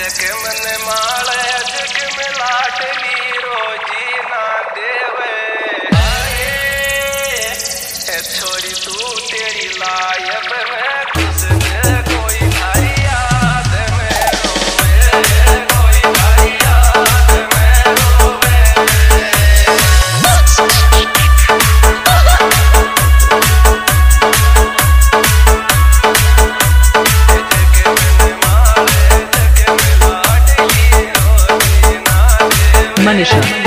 जग मन माल Manisha.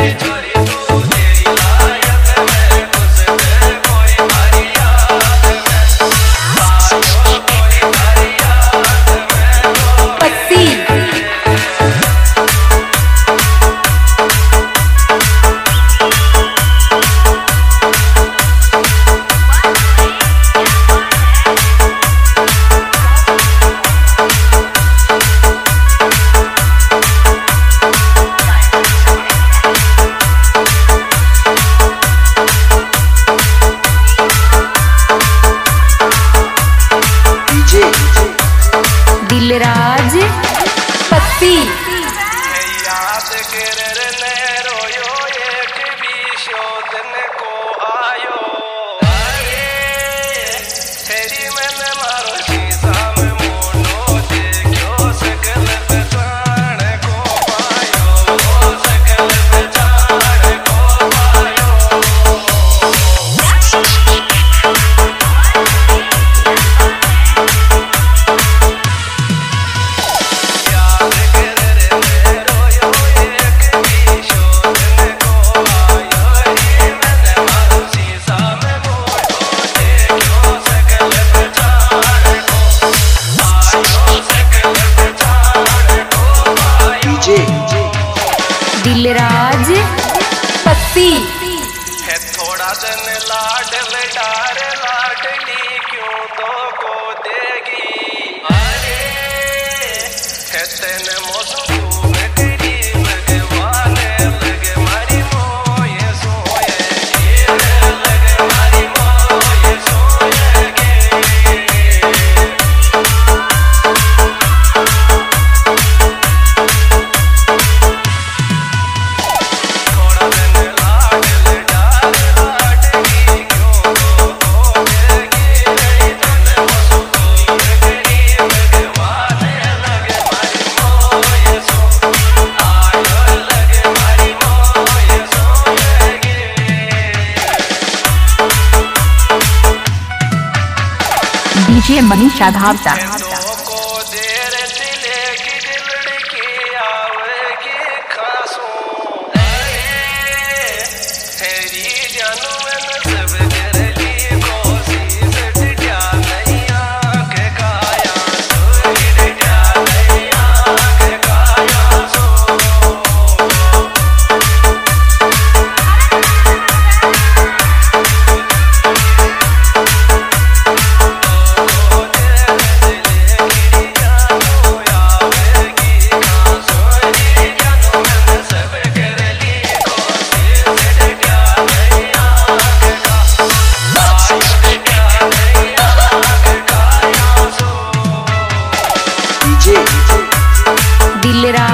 दिलराज पत्ती है थोड़ा दिन लाडल डारला डीजे मनीषा धावता I know. दिलरा